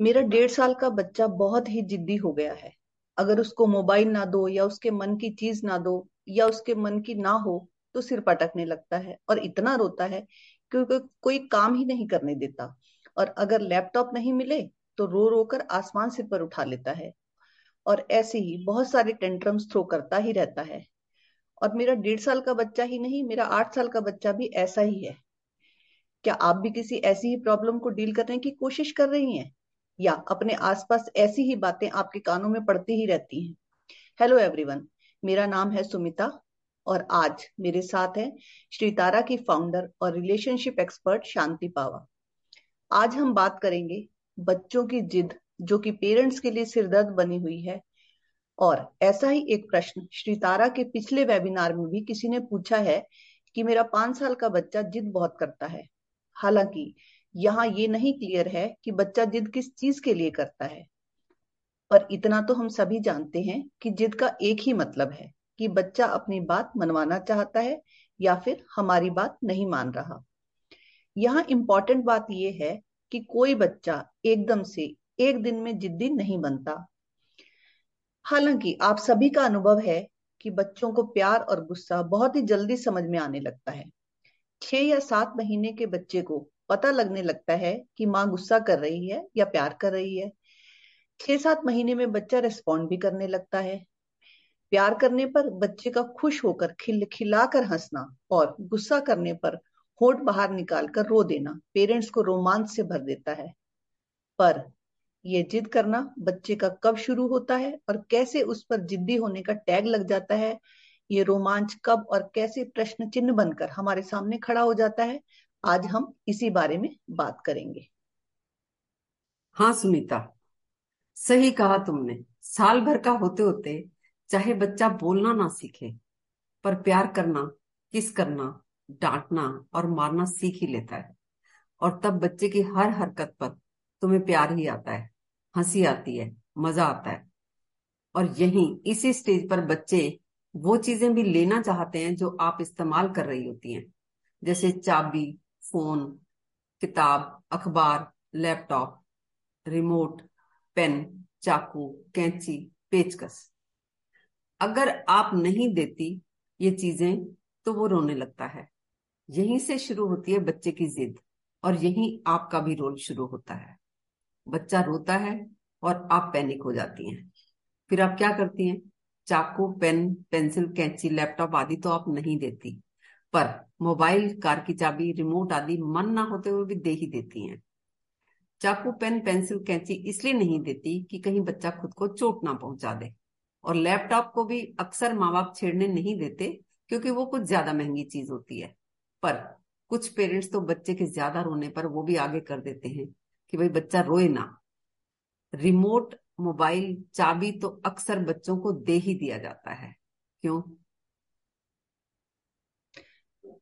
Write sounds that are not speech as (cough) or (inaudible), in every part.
मेरा डेढ़ साल का बच्चा बहुत ही जिद्दी हो गया है। अगर उसको मोबाइल ना दो या उसके मन की चीज़ ना दो या उसके मन की ना हो तो सिर पटकने लगता है और इतना रोता है क्योंकि कोई काम ही नहीं करने देता। और अगर लैपटॉप नहीं मिले तो रो रो कर आसमान सिर पर उठा लेता है। और ऐसे ही बहुत सारे टेंट्रम्स थ्रो करता ही रहता है। और मेरा डेढ़ साल का बच्चा ही नहीं, मेरा आठ साल का बच्चा भी ऐसा ही है। क्या आप भी किसी ऐसी ही प्रॉब्लम को डील करने की कोशिश कर रही हैं? या अपने आसपास ऐसी ही बातें आपके कानों में पड़ती ही रहती हैं। हेलो एवरीवन मेरा नाम है सुमिता और आज मेरे साथ है श्री तारा की फाउंडर और रिलेशनशिप एक्सपर्ट शांति पावा। आज हम बात करेंगे बच्चों की जिद, जो कि पेरेंट्स के लिए सिरदर्द बनी हुई है। और ऐसा ही एक प्रश्न श्री तारा के पिछले वेबिनार में भी किसी ने पूछा है कि मेरा पाँच साल का बच्चा जिद बहुत करता है। हालाँकि यहाँ ये नहीं क्लियर है कि बच्चा जिद किस चीज़ के लिए करता है। पर इतना तो हम सभी जानते हैं कि जिद का एक ही मतलब है कि बच्चा अपनी बात मनवाना चाहता है या फिर हमारी बात नहीं मान रहा। यहाँ इंपॉर्टेंट बात यह है कि कोई बच्चा एकदम से एक दिन में जिद्दी नहीं बनता। हालाँकि आप सभी का अनुभव है कि बच्चों को प्यार और गुस्सा बहुत ही जल्दी समझ में आने लगता है। छह या सात महीने के बच्चे को पता लगने लगता है कि माँ गुस्सा कर रही है या प्यार कर रही है। छह सात महीने में बच्चा रेस्पॉन्ड भी करने लगता है। प्यार करने पर बच्चे का खुश होकर खिल, खिलाकर हंसना और गुस्सा करने पर होठ बाहर निकालकर रो देना पेरेंट्स को रोमांच से भर देता है। पर यह जिद करना बच्चे का कब शुरू होता है और कैसे उस पर जिद्दी होने का टैग लग जाता है, ये रोमांच कब और कैसे प्रश्न चिन्ह बनकर हमारे सामने खड़ा हो जाता है आज हम इसी बारे में बात करेंगे। हाँ सुनीता, सही कहा तुमने। साल भर का होते होते चाहे बच्चा बोलना ना सीखे, पर प्यार करना, किस करना, डांटना और मारना सीख ही लेता है। और तब बच्चे की हर हरकत पर तुम्हें प्यार ही आता है, हँसी आती है, मज़ा आता है। और यही इसी स्टेज पर बच्चे वो चीज़ें भी लेना चाहते हैं जो आप इस्तेमाल कर रही होती हैं, जैसे चाबी फ़ोन, किताब, अखबार, लैपटॉप, रिमोट, पेन, चाकू, कैंची, पेचकस। अगर आप नहीं देती ये चीज़ें तो वो रोने लगता है। यहीं से शुरू होती है बच्चे की जिद, और यहीं आपका भी रोल शुरू होता है। बच्चा रोता है और आप पैनिक हो जाती हैं। फिर आप क्या करती हैं? चाकू, पेन, पेंसिल, कैंची, लैपटॉप आदि तो आप नहीं देती। पर मोबाइल, कार की चाबी रिमोट आदि मन ना होते हुए भी दे ही देती हैं। चाकू, पेन, पेंसिल, कैंची इसलिए नहीं देती कि कहीं बच्चा खुद को चोट ना पहुँचा दे। और लैपटॉप को भी अक्सर माँ बाप छेड़ने नहीं देते क्योंकि वो कुछ ज़्यादा महँगी चीज़ होती है। पर कुछ पेरेंट्स तो बच्चे के ज़्यादा रोने पर वो भी आगे कर देते हैं कि भाई बच्चा रोए ना। रिमोट मोबाइल, चाबी तो अक्सर बच्चों को दे ही दिया जाता है। क्यों?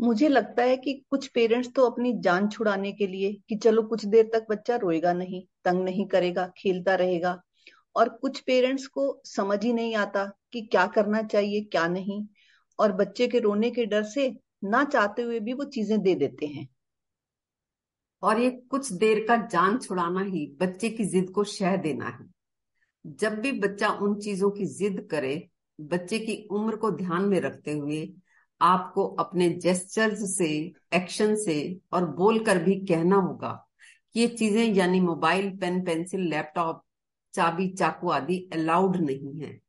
मुझे लगता है कि कुछ पेरेंट्स तो अपनी जान छुड़ाने के लिए कि चलो कुछ देर तक बच्चा रोएगा नहीं, तंग नहीं करेगा, खेलता रहेगा। और कुछ पेरेंट्स को समझ ही नहीं आता कि क्या करना चाहिए, क्या नहीं। और बच्चे के रोने के डर से ना चाहते हुए भी वो चीज़ें दे देते हैं। और ये कुछ देर का जान छुड़ाना ही बच्चे की जिद को शह देना है। जब भी बच्चा उन चीज़ों की जिद करे, बच्चे की उम्र को ध्यान में रखते हुए आपको अपने जेस्चर्स से एक्शन से और बोलकर भी कहना होगा। कि ये चीज़ें यानी मोबाइल, पेन, पेंसिल, लैपटॉप, चाबी, चाकू आदि अलाउड नहीं है।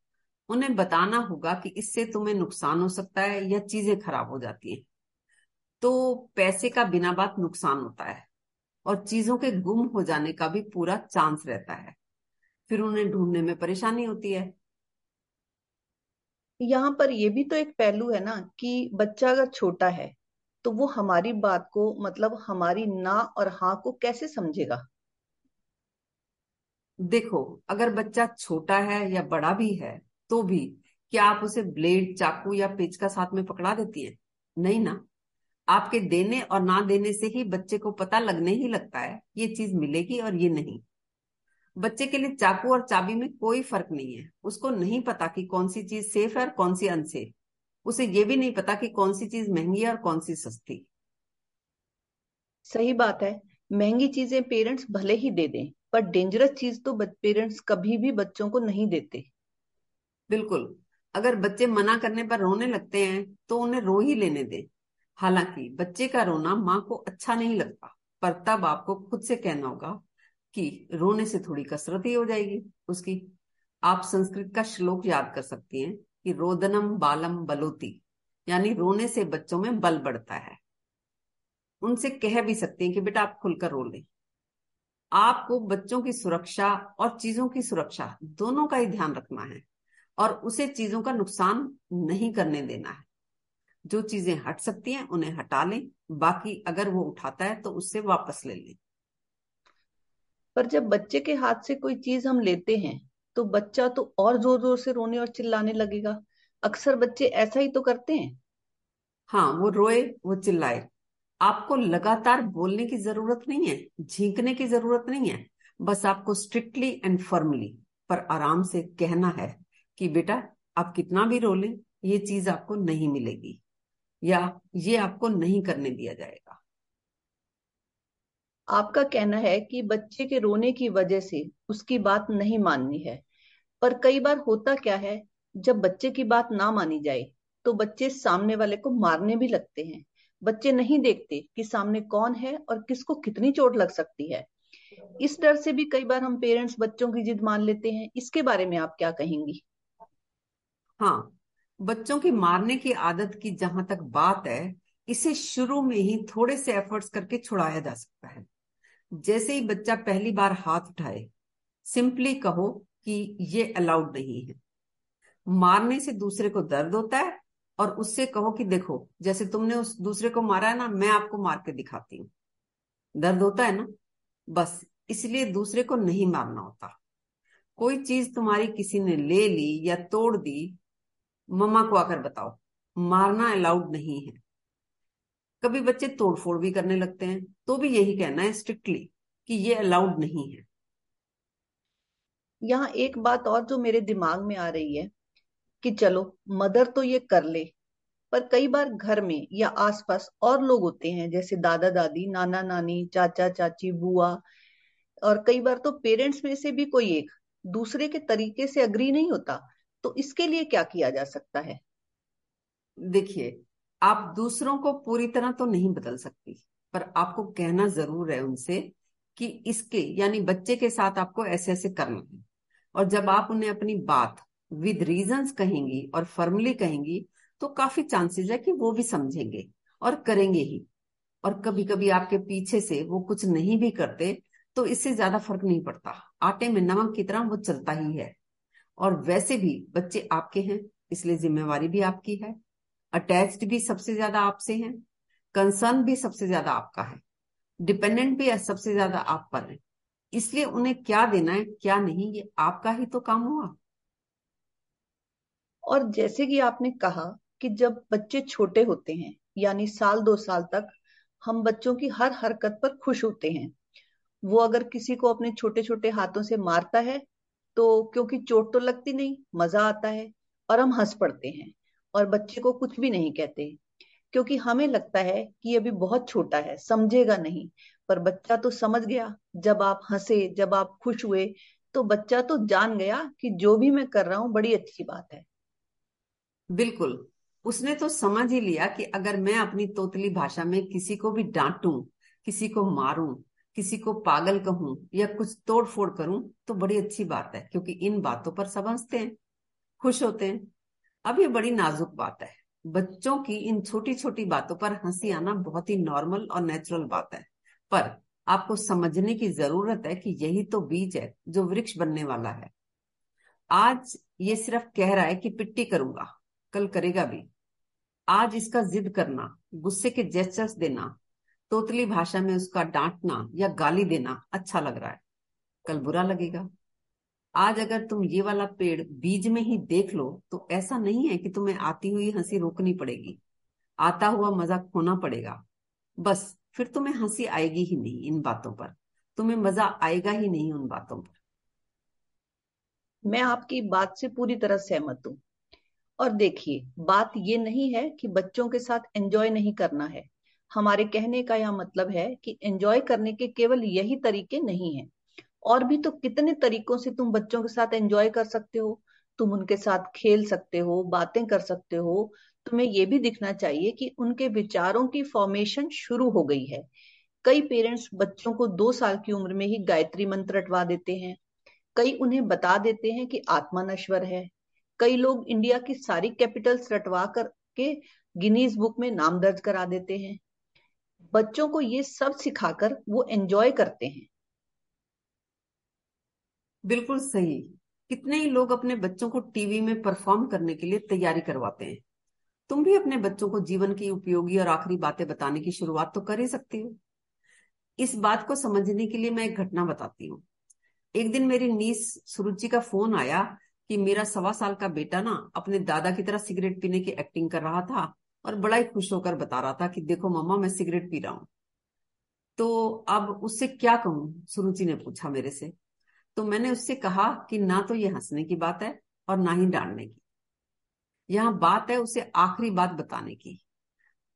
उन्हें बताना होगा कि इससे तुम्हें नुकसान हो सकता है या चीज़ें खराब हो जाती हैं। तो पैसे का बिना बात नुकसान होता है और चीज़ों के गुम हो जाने का भी पूरा चांस रहता है। फिर उन्हें ढूँढने में परेशानी होती है। यहाँ पर यह भी तो एक पहलू है ना कि बच्चा अगर छोटा है तो वो हमारी बात को मतलब हमारी ना और हाँ को कैसे समझेगा? देखो, अगर बच्चा छोटा है या बड़ा भी है तो भी क्या आप उसे ब्लेड, चाकू या पेच का साथ में पकड़ा देती है? नहीं ना। आपके देने और ना देने से ही बच्चे को पता लगने ही लगता है, ये चीज़ मिलेगी और ये नहीं। बच्चे के लिए चाकू और चाबी में कोई फ़र्क नहीं है। उसको नहीं पता कि कौन सी चीज़ सेफ़ है और कौन सी अनसेफ उसे ये भी नहीं पता कि कौन सी चीज़ महँगी है और कौन सी सस्ती। सही बात है। महँगी चीज़ें पेरेंट्स भले ही दे दें पर डेंजरस चीज़ तो पेरेंट्स कभी भी बच्चों को नहीं देते। बिल्कुल। अगर बच्चे मना करने पर रोने लगते हैं तो उन्हें रो ही लेने दें। हालाँकि बच्चे का रोना माँ को अच्छा नहीं लगता पर तब आपको खुद से कहना होगा कि रोने से थोड़ी कसरत ही हो जाएगी उसकी। आप संस्कृत का श्लोक याद कर सकती हैं कि रोदनम बालम बलोती, यानी रोने से बच्चों में बल बढ़ता है। उनसे कह भी सकते हैं कि बेटा आप खुलकर रो लें। आपको बच्चों की सुरक्षा और चीज़ों की सुरक्षा दोनों का ही ध्यान रखना है और उसे चीज़ों का नुकसान नहीं करने देना है। जो चीज़ें हट सकती हैं उन्हें हटा लें, बाकी अगर वो उठाता है तो उससे वापस ले लें। पर जब बच्चे के हाथ से कोई चीज़ हम लेते हैं तो बच्चा तो और ज़ोर ज़ोर से रोने और चिल्लाने लगेगा। अक्सर बच्चे ऐसा ही तो करते हैं। हाँ वो रोए, वो चिल्लाए। आपको लगातार बोलने की ज़रूरत नहीं है, झींकने की ज़रूरत नहीं है, बस आपको स्ट्रिक्टली एंड फर्मली पर आराम से कहना है कि, बेटा, आप कितना भी रो लें, ये चीज़ आपको नहीं मिलेगी या ये आपको नहीं करने दिया जाएगा। आपका कहना है कि बच्चे के रोने की वजह से उसकी बात नहीं माननी है। पर कई बार होता क्या है, जब बच्चे की बात ना मानी जाए तो बच्चे सामने वाले को मारने भी लगते हैं। बच्चे नहीं देखते कि सामने कौन है और किसको कितनी चोट लग सकती है। इस डर से भी कई बार हम पेरेंट्स बच्चों की जिद मान लेते हैं। इसके बारे में आप क्या कहेंगी? हाँ बच्चों की मारने की आदत की जहाँ तक बात है, इसे शुरू में ही थोड़े से एफर्ट्स करके छुड़ाया जा सकता है। जैसे ही बच्चा पहली बार हाथ उठाए सिंपली कहो कि ये अलाउड नहीं है। मारने से दूसरे को दर्द होता है और उससे कहो कि देखो, जैसे तुमने उस दूसरे को मारा है ना, मैं आपको मार के दिखाती हूँ। दर्द होता है ना? बस, इसलिए दूसरे को नहीं मारना होता। कोई चीज़ तुम्हारी किसी ने ले ली या तोड़ दी, मम्मा को आकर बताओ, मारना अलाउड नहीं है। कभी बच्चे तोड़फोड़ भी करने लगते हैं तो भी यही कहना है स्ट्रिक्टली कि ये अलाउड नहीं है। यहाँ एक बात और जो मेरे दिमाग में आ रही है कि चलो मदर तो ये कर ले पर कई बार घर में या आसपास और लोग होते हैं जैसे दादा दादी नाना नानी चाचा चाची बुआ और कई बार तो पेरेंट्स में से भी कोई एक दूसरे के तरीके से अग्री नहीं होता तो इसके लिए क्या किया जा सकता है? देखिए आप दूसरों को पूरी तरह तो नहीं बदल सकती, पर आपको कहना ज़रूर है उनसे कि इसके, यानी बच्चे के साथ आपको ऐसे ऐसे करना है। और जब आप उन्हें अपनी बात विद रीजंस कहेंगी और फर्मली कहेंगी तो काफ़ी चांसेस है कि वो भी समझेंगे और करेंगे ही। और कभी कभी आपके पीछे से वो कुछ नहीं भी करते तो इससे ज़्यादा फ़र्क नहीं पड़ता। आटे में नमक की तरह वो चलता ही है। और वैसे भी बच्चे आपके हैं, इसलिए जिम्मेवारी भी आपकी है। अटैच्ड भी सबसे ज़्यादा आपसे हैं कंसर्न भी सबसे ज़्यादा आपका है डिपेंडेंट भी सबसे ज़्यादा आप पर है। इसलिए उन्हें क्या देना है, क्या नहीं, ये आपका ही तो काम हुआ। और जैसे कि आपने कहा कि जब बच्चे छोटे होते हैं, यानी साल दो साल तक, हम बच्चों की हर हरकत पर खुश होते हैं। वो अगर किसी को अपने छोटे छोटे हाथों से मारता है तो क्योंकि चोट तो लगती नहीं, मज़ा आता है, और हम हंस पड़ते हैं। और बच्चे को कुछ भी नहीं कहते, क्योंकि हमें लगता है कि अभी बहुत छोटा है, समझेगा नहीं। पर बच्चा तो समझ गया, जब आप हंसे, जब आप खुश हुए तो बच्चा तो जान गया कि जो भी मैं कर रहा हूँ, बड़ी अच्छी बात है। बिल्कुल। उसने तो समझ ही लिया कि अगर मैं अपनी तोतली भाषा में किसी को भी डांटू, किसी को मारूं, किसी को पागल कहूँ या कुछ तोड़ फोड़ करूँ तो बड़ी अच्छी बात है, क्योंकि इन बातों पर सब हँसते हैं, खुश होते हैं। अब ये बड़ी नाजुक बात है। बच्चों की इन छोटी छोटी बातों पर हँसी आना बहुत ही नॉर्मल और नेचुरल बात है। पर आपको समझने की ज़रूरत है कि यही तो बीज है जो वृक्ष बनने वाला है। आज ये सिर्फ़ कह रहा है कि पिट्टी करूँगा, कल करेगा भी। आज इसका जिद करना, गुस्से के जेस्टर्स देना, तोतली भाषा में उसका डांटना या गाली देना अच्छा लग रहा है। कल बुरा लगेगा। आज अगर तुम ये वाला पेड़ बीज में ही देख लो तो ऐसा नहीं है कि तुम्हें आती हुई हँसी रोकनी पड़ेगी। आता हुआ मज़ा खोना पड़ेगा। बस, फिर तुम्हें हँसी आएगी ही नहीं इन बातों पर। तुम्हें मज़ा आएगा ही नहीं उन बातों पर। मैं आपकी बात से पूरी तरह सहमत हूँ। और देखिए, बात ये नहीं है कि बच्चों के साथ एंजॉय नहीं करना है। हमारे कहने का यह मतलब है कि एंजॉय करने के केवल यही तरीके नहीं है। और भी तो कितने तरीकों से तुम बच्चों के साथ एंजॉय कर सकते हो, तुम उनके साथ खेल सकते हो, बातें कर सकते हो। तुम्हें ये भी दिखना चाहिए कि उनके विचारों की फॉर्मेशन शुरू हो गई है। कई पेरेंट्स बच्चों को दो साल की उम्र में ही गायत्री मंत्र रटवा देते हैं। कई उन्हें बता देते हैं कि आत्मा नश्वर है। कई लोग इंडिया की सारी कैपिटल्स रटवा कर के गिनीज बुक में नाम दर्ज करा देते हैं। बच्चों को ये सब सिखाकर वो एंजॉय करते हैं। बिल्कुल सही। कितने ही लोग अपने बच्चों को टीवी में परफॉर्म करने के लिए तैयारी करवाते हैं। तुम भी अपने बच्चों को जीवन की उपयोगी और आखिरी बातें बताने की शुरुआत तो कर ही सकती हो। इस बात को समझने के लिए मैं एक घटना बताती हूँ। एक दिन मेरी नीस सुरुचि का फ़ोन आया कि मेरा सवा साल का बेटा ना अपने दादा की तरह सिगरेट पीने की एक्टिंग कर रहा था और बड़ा ही खुश होकर बता रहा था कि देखो मम्मा, मैं सिगरेट पी रहा हूँ। तो अब उससे क्या कहूँ? सुरुचि ने पूछा मेरे से। तो मैंने उससे कहा कि ना तो ये हंसने की बात है और ना ही डांटने की। यहाँ बात है उसे आखिरी बात बताने की।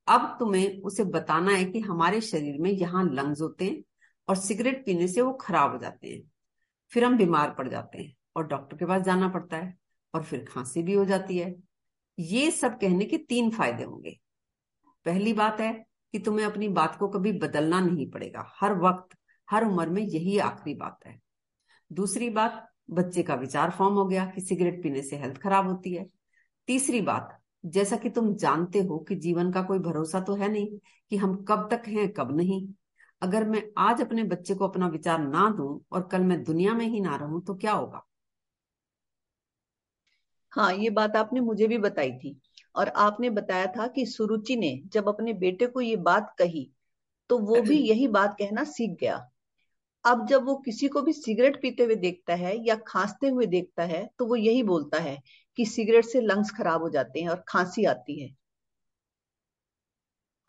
अब तुम्हें उसे बताना है कि हमारे शरीर में यहाँ लंग्स होते हैं और सिगरेट पीने से वो खराब हो जाते हैं। फिर हम बीमार पड़ जाते हैं और डॉक्टर के पास जाना पड़ता है और फिर खांसी भी हो जाती है। ये सब कहने के तीन फ़ायदे होंगे। पहली बात है कि तुम्हें अपनी बात को कभी बदलना नहीं पड़ेगा। हर वक्त, हर उम्र में यही आखिरी बात है। दूसरी बात बच्चे का विचार फॉर्म हो गया कि सिगरेट पीने से हेल्थ खराब होती है। तीसरी बात जैसा कि तुम जानते हो कि जीवन का कोई भरोसा तो है नहीं कि हम कब तक हैं कब नहीं। अगर मैं आज अपने बच्चे को अपना विचार ना दूँ और कल मैं दुनिया में ही ना रहूँ तो क्या होगा? हाँ ये बात आपने मुझे भी बताई थी और आपने बताया था कि सुरुचि ने जब अपने बेटे को ये बात कही तो वो भी (clears throat) यही बात कहना सीख गया। अब जब वो किसी को भी सिगरेट पीते हुए देखता है या खांसते हुए देखता है तो वो यही बोलता है कि सिगरेट से लंग्स खराब हो जाते हैं और खांसी आती है।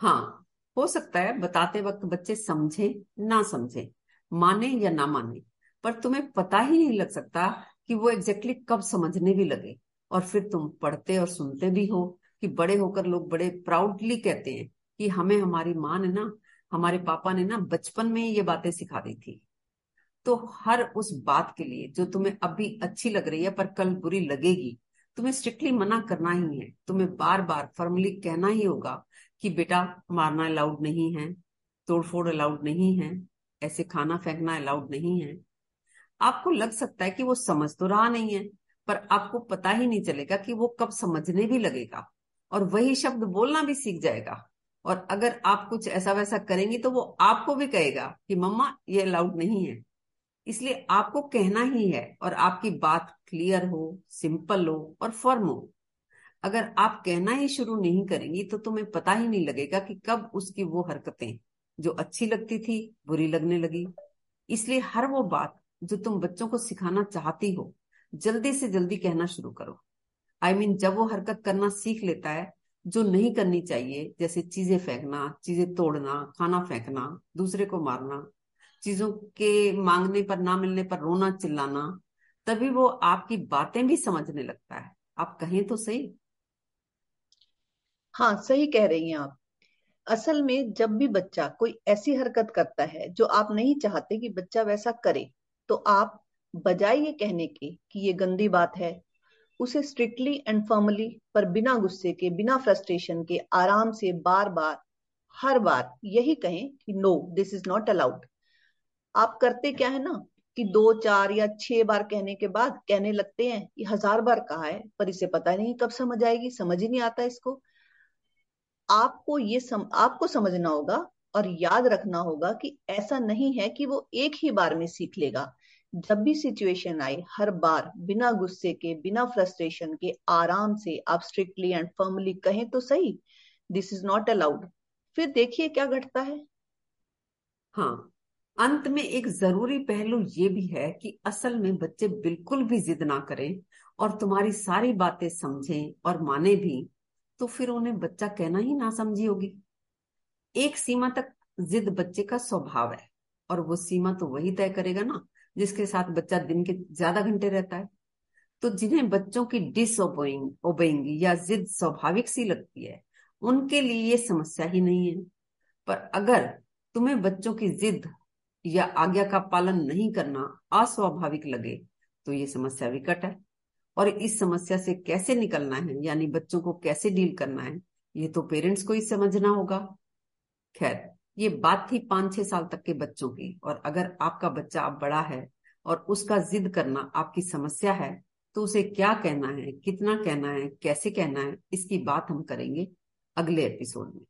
हाँ हो सकता है बताते वक्त बच्चे समझे, ना समझे, माने या ना माने, पर तुम्हें पता ही नहीं लग सकता कि वो एग्जैक्टली कब समझने भी लगे। और फिर तुम पढ़ते और सुनते भी हो कि बड़े होकर लोग बड़े प्राउडली कहते हैं कि हमें हमारी माँ ने ना, हमारे पापा ने ना बचपन में ही ये बातें सिखा दी थी। तो हर उस बात के लिए जो तुम्हें अभी अच्छी लग रही है, पर कल बुरी लगेगी, तुम्हें स्ट्रिक्टली मना करना ही है। तुम्हें बार बार फॉर्मली कहना ही होगा कि, बेटा, मारना अलाउड नहीं है, तोड़फोड़ अलाउड नहीं है, ऐसे खाना फेंकना अलाउड नहीं है। आपको लग सकता है कि वो समझ तो रहा नहीं है, पर आपको पता ही नहीं चलेगा कि वो कब समझने भी लगेगा, और वही शब्द बोलना भी सीख जाएगा। और अगर आप कुछ ऐसा वैसा करेंगी तो वो आपको भी कहेगा कि, मम्मा, ये अलाउड नहीं है। इसलिए आपको कहना ही है और आपकी बात क्लियर हो सिंपल हो और फर्म हो। अगर आप कहना ही शुरू नहीं करेंगी तो तुम्हें पता ही नहीं लगेगा कि कब उसकी वो हरकतें जो अच्छी लगती थी बुरी लगने लगी। इसलिए हर वो बात जो तुम बच्चों को सिखाना चाहती हो जल्दी से जल्दी कहना शुरू करो। आई I मीन mean, जब वो हरकत करना सीख लेता है जो नहीं करनी चाहिए जैसे चीज़ें फेंकना चीज़ें तोड़ना खाना फेंकना दूसरे को मारना चीज़ों के मांगने पर, ना मिलने पर रोना चिल्लाना, तभी वो आपकी बातें भी समझने लगता है। आप कहें तो सही। हाँ सही कह रही हैं आप। असल में जब भी बच्चा कोई ऐसी हरकत करता है जो आप नहीं चाहते कि बच्चा वैसा करे तो आप बजाय ये कहने के कि ये गंदी बात है, उसे स्ट्रिक्टली एंड फॉर्मली पर बिना गुस्से के, बिना फ्रस्ट्रेशन के आराम से बार बार हर बार यही कहें कि no this is not allowed आप करते क्या है ना कि दो चार या छह बार कहने के बाद कहने लगते हैं ये हज़ार बार कहा है पर इसे पता नहीं कब समझ आएगी समझ ही नहीं आता इसको। आपको ये सम, आपको समझना होगा और याद रखना होगा कि ऐसा नहीं है कि वो एक ही बार में सीख लेगा। जब भी सिचुएशन आए हर बार बिना गुस्से के बिना फ्रस्ट्रेशन के आराम से आप स्ट्रिक्टली एंड फर्मली कहें तो सही। दिस इज़ नॉट अलाउड फिर देखिए क्या घटता है। हाँ। अंत में एक ज़रूरी पहलू ये भी है कि असल में बच्चे बिल्कुल भी जिद ना करें और तुम्हारी सारी बातें समझें और माने भी तो फिर उन्हें बच्चा कहना ही ना समझी होगी। एक सीमा तक जिद बच्चे का स्वभाव है और वो सीमा तो वही तय करेगा ना जिसके साथ बच्चा दिन के ज़्यादा घंटे रहता है। तो जिन्हें बच्चों की डिस ओबेंगी या जिद स्वाभाविक सी लगती है, उनके लिए ये समस्या ही नहीं है। पर अगर तुम्हें बच्चों की जिद या आज्ञा का पालन नहीं करना अस्वाभाविक लगे तो ये समस्या विकट है। और इस समस्या से कैसे निकलना है, यानी बच्चों को कैसे डील करना है, ये तो पेरेंट्स को ही समझना होगा। खैर, ये बात थी पाँच छह साल तक के बच्चों की, और अगर आपका बच्चा अब बड़ा है और उसका जिद करना आपकी समस्या है तो उसे क्या कहना है, कितना कहना है, कैसे कहना है, इसकी बात हम करेंगे अगले एपिसोड में।